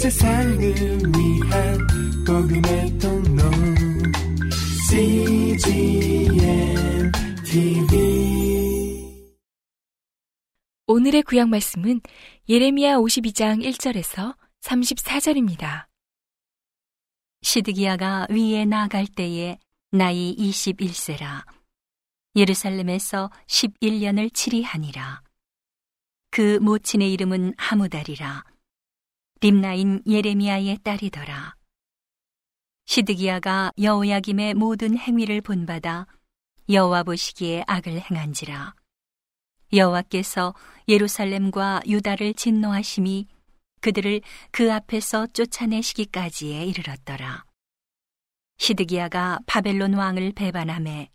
세상을 위한 복음의 통로 CGM TV 오늘의 구약 말씀은 예레미야 52장 1절에서 34절입니다. 시드기야가 위에 나아갈 때에 나이 21세라. 예루살렘에서 11년을 치리하니라. 그 모친의 이름은 하무달이라. 림나인 예레미야의 딸이더라. 시드기야가 여호야김의 모든 행위를 본받아 여호와 보시기에 악을 행한지라. 여호와께서 예루살렘과 유다를 진노하심이 그들을 그 앞에서 쫓아내시기까지에 이르렀더라. 시드기야가 바벨론 왕을 배반함에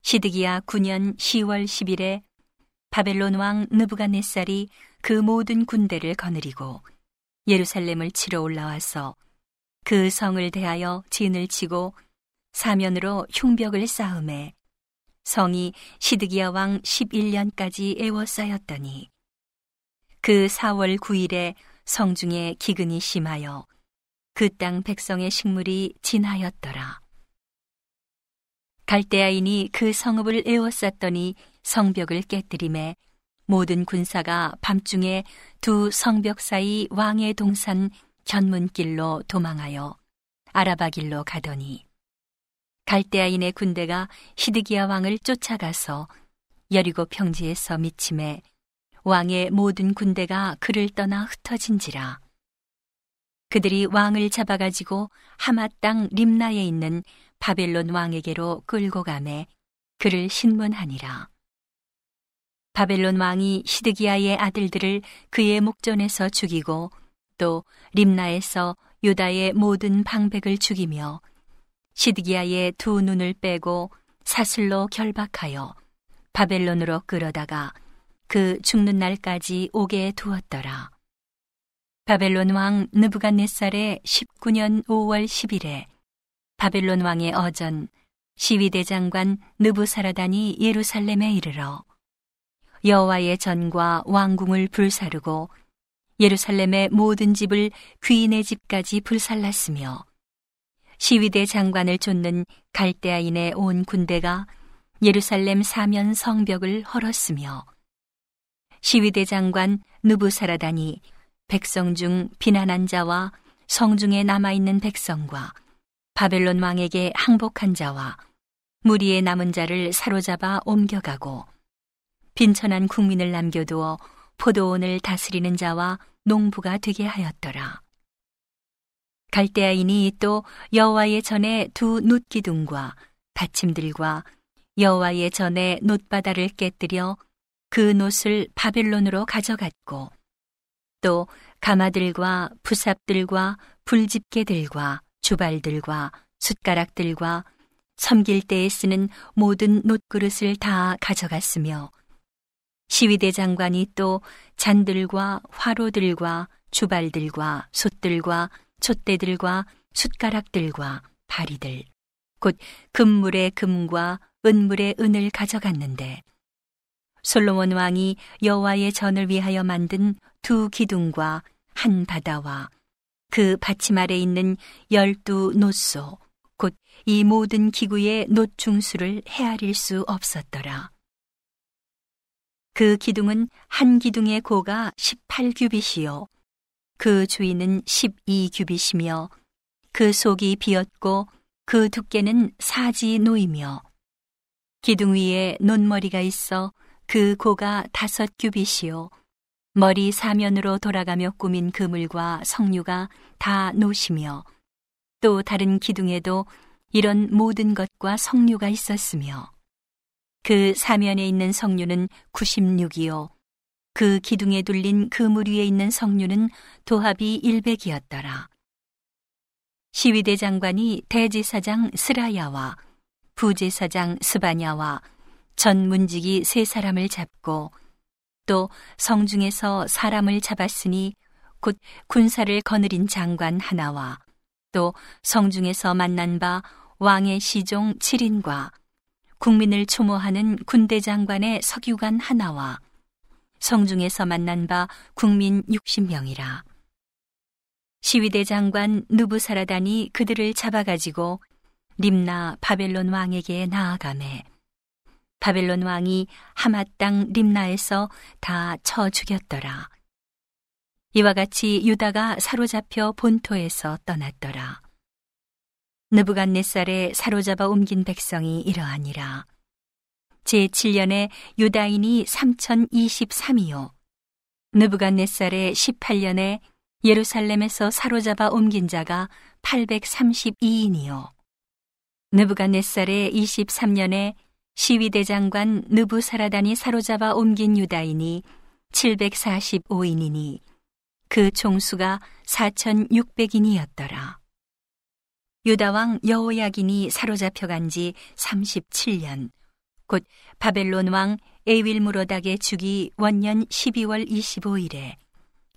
시드기야 9년 10월 10일에 바벨론 왕 느부갓네살이 그 모든 군대를 거느리고 예루살렘을 치러 올라와서 그 성을 대하여 진을 치고 사면으로 흉벽을 쌓음에 성이 시드기야 왕 11년까지 애워싸였더니 그 4월 9일에 성중에 기근이 심하여 그 땅 백성의 식물이 진하였더라. 갈대아인이 그 성읍을 에워쌌더니 성벽을 깨뜨림에 모든 군사가 밤중에 두 성벽 사이 왕의 동산 견문길로 도망하여 아라바 길로 가더니 갈대아인의 군대가 히드기야 왕을 쫓아가서 여리고 평지에서 미침에 왕의 모든 군대가 그를 떠나 흩어진지라 그들이 왕을 잡아가지고 하마 땅 림나에 있는 바벨론 왕에게로 끌고 가매 그를 신문하니라. 바벨론 왕이 시드기야의 아들들을 그의 목전에서 죽이고 또 림나에서 유다의 모든 방백을 죽이며 시드기야의 두 눈을 빼고 사슬로 결박하여 바벨론으로 끌어다가 그 죽는 날까지 오게 두었더라. 바벨론 왕 느부갓네살의 19년 5월 10일에 바벨론 왕의 어전 시위대 장관 느부사라단이 예루살렘에 이르러 여호와의 전과 왕궁을 불사르고 예루살렘의 모든 집을 귀인의 집까지 불살랐으며 시위대 장관을 쫓는 갈대아인의 온 군대가 예루살렘 사면 성벽을 헐었으며 시위대 장관 누부사라단이 백성 중 비난한 자와 성중에 남아있는 백성과 바벨론 왕에게 항복한 자와 무리에 남은 자를 사로잡아 옮겨가고 빈천한 국민을 남겨두어 포도원을 다스리는 자와 농부가 되게 하였더라. 갈대아인이 또 여호와의 전에 두 놋기둥과 받침들과 여호와의 전에 놋바다를 깨뜨려 그 놋을 바벨론으로 가져갔고 또 가마들과 부삽들과 불집게들과 주발들과 숟가락들과 섬길 때에 쓰는 모든 놋그릇을 다 가져갔으며 시위대 장관이 또 잔들과 화로들과 주발들과 솥들과 촛대들과 숟가락들과 바리들 곧 금물의 금과 은물의 은을 가져갔는데 솔로몬 왕이 여호와의 전을 위하여 만든 두 기둥과 한 바다와 그 받침 아래 있는 열두 노소 곧 이 모든 기구의 노 중수를 헤아릴 수 없었더라. 그 기둥은 한 기둥의 고가 18규빗이요. 그 주인은 12규빗이며 그 속이 비었고 그 두께는 사지 놓이며 기둥 위에 논머리가 있어 그 고가 다섯 규빗이요. 머리 사면으로 돌아가며 꾸민 그물과 석류가 다 노시며 또 다른 기둥에도 이런 모든 것과 석류가 있었으며 그 사면에 있는 석류는 96이요. 그 기둥에 둘린 그물 위에 있는 석류는 도합이 100이었더라. 시위대 장관이 대제사장 스라야와 부제사장 스바냐와 전 문직이 세 사람을 잡고 또 성중에서 사람을 잡았으니 곧 군사를 거느린 장관 하나와 또 성중에서 만난 바 왕의 시종 7인과 국민을 추모하는 군대 장관의 석유관 하나와 성중에서 만난 바 국민 60명이라. 시위대 장관 누부사라단이 그들을 잡아가지고 림나 바벨론 왕에게 나아가매 바벨론 왕이 하맛 땅 림나에서 다 쳐 죽였더라. 이와 같이 유다가 사로잡혀 본토에서 떠났더라. 느부갓네살에 사로잡아 옮긴 백성이 이러하니라. 제7년에 유다인이 3023이요. 느부갓네살의 18년에 예루살렘에서 사로잡아 옮긴 자가 832인이요. 느부갓네살의 23년에 시위대장관 느부사라단이 사로잡아 옮긴 유다인이 745인이니 그 총수가 4,600인이었더라. 유다왕 여호야긴이 사로잡혀 간 지 37년, 곧 바벨론 왕 에윌무로닥의 주기 원년 12월 25일에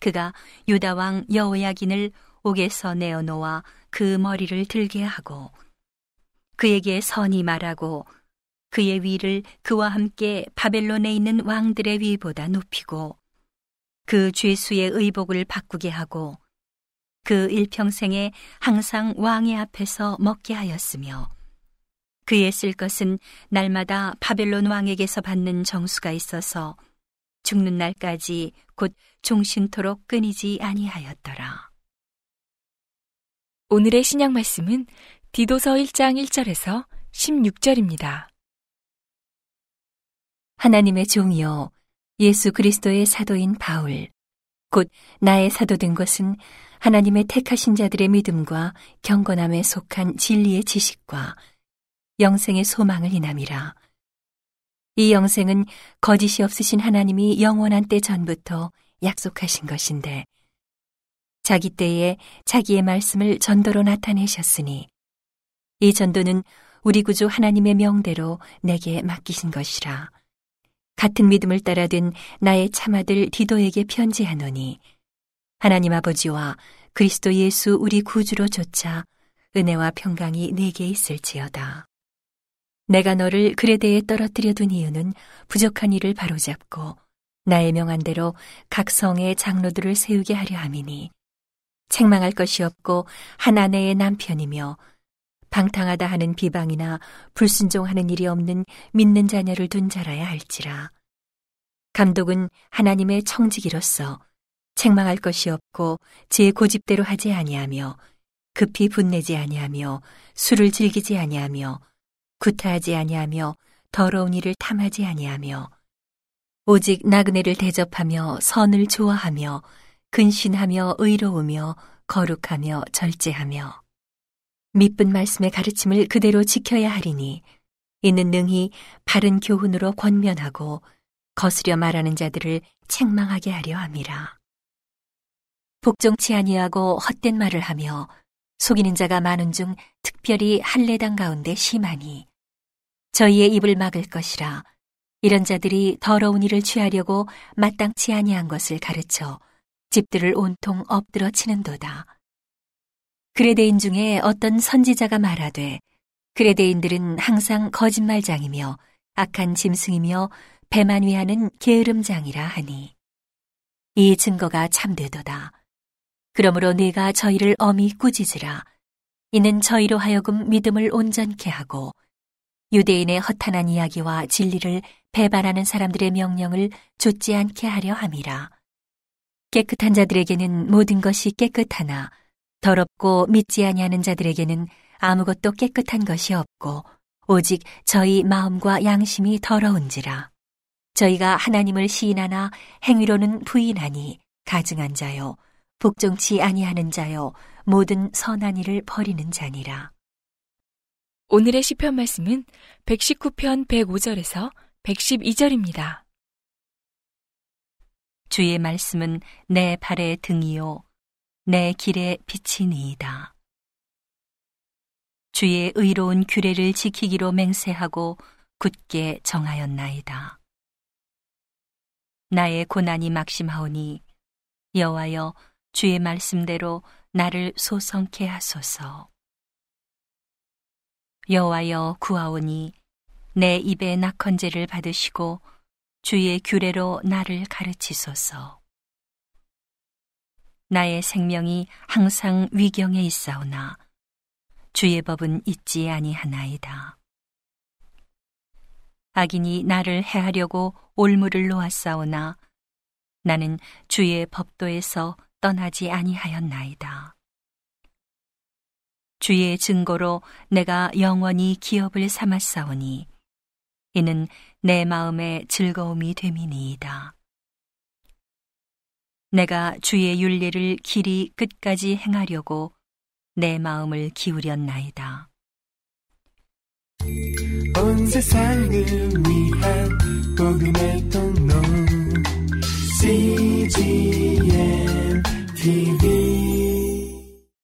그가 유다왕 여호야긴을 옥에서 내어놓아 그 머리를 들게 하고 그에게 선이 말하고 그의 위를 그와 함께 바벨론에 있는 왕들의 위보다 높이고 그 죄수의 의복을 바꾸게 하고 그 일평생에 항상 왕의 앞에서 먹게 하였으며 그의 쓸 것은 날마다 바벨론 왕에게서 받는 정수가 있어서 죽는 날까지 곧 종신토록 끊이지 아니하였더라. 오늘의 신약 말씀은 디도서 1장 1절에서 16절입니다. 하나님의 종이요 예수 그리스도의 사도인 바울 곧 나의 사도 된 것은 하나님의 택하신 자들의 믿음과 경건함에 속한 진리의 지식과 영생의 소망을 인함이라. 이 영생은 거짓이 없으신 하나님이 영원한 때 전부터 약속하신 것인데 자기 때에 자기의 말씀을 전도로 나타내셨으니 이 전도는 우리 구주 하나님의 명대로 내게 맡기신 것이라. 같은 믿음을 따라 된 나의 참아들 디도에게 편지하노니 하나님 아버지와 그리스도 예수 우리 구주로 조차 은혜와 평강이 내게 있을지어다. 내가 너를 그레대에 떨어뜨려 둔 이유는 부족한 일을 바로잡고 나의 명한 대로 각 성의 장로들을 세우게 하려 함이니 책망할 것이 없고 한 아내의 남편이며 방탕하다 하는 비방이나 불순종하는 일이 없는 믿는 자녀를 둔 자라야 할지라. 감독은 하나님의 청지기로서 책망할 것이 없고 제 고집대로 하지 아니하며 급히 분내지 아니하며 술을 즐기지 아니하며 구타하지 아니하며 더러운 일을 탐하지 아니하며 오직 나그네를 대접하며 선을 좋아하며 근신하며 의로우며 거룩하며 절제하며 미쁜 말씀의 가르침을 그대로 지켜야 하리니 이는 능히 바른 교훈으로 권면하고 거스려 말하는 자들을 책망하게 하려 함이라. 복종치 아니하고 헛된 말을 하며 속이는 자가 많은 중 특별히 할례당 가운데 심하니 저희의 입을 막을 것이라 이런 자들이 더러운 일을 취하려고 마땅치 아니한 것을 가르쳐 집들을 온통 엎드러 치는도다. 그레데인 중에 어떤 선지자가 말하되 그레데인들은 항상 거짓말장이며 악한 짐승이며 배만 위하는 게으름장이라 하니 이 증거가 참되도다. 그러므로 네가 저희를 엄히 꾸짖으라. 이는 저희로 하여금 믿음을 온전케 하고 유대인의 허탄한 이야기와 진리를 배반하는 사람들의 명령을 좇지 않게 하려 함이라. 깨끗한 자들에게는 모든 것이 깨끗하나 더럽고 믿지 아니하는 자들에게는 아무것도 깨끗한 것이 없고 오직 저희 마음과 양심이 더러운지라. 저희가 하나님을 시인하나 행위로는 부인하니 가증한 자요 복종치 아니하는 자요 모든 선한 일을 버리는 자니라. 오늘의 시편 말씀은 119편 105절에서 112절입니다. 주의 말씀은 내 발의 등이요 내 길에 비치니이다. 주의 의로운 규례를 지키기로 맹세하고 굳게 정하였나이다. 나의 고난이 막심하오니 여호와여 주의 말씀대로 나를 소성케 하소서. 여호와여 구하오니 내 입에 낙헌제를 받으시고 주의 규례로 나를 가르치소서. 나의 생명이 항상 위경에 있사오나 주의 법은 잊지 아니하나이다. 악인이 나를 해하려고 올무를 놓았사오나 나는 주의 법도에서 떠나지 아니하였나이다. 주의 증거로 내가 영원히 기업을 삼았사오니 이는 내 마음의 즐거움이 됨이니이다. 내가 주의 윤례를 길이 끝까지 행하려고 내 마음을 기울였나이다. 온 세상을 위한 복음의 통로 CGM TV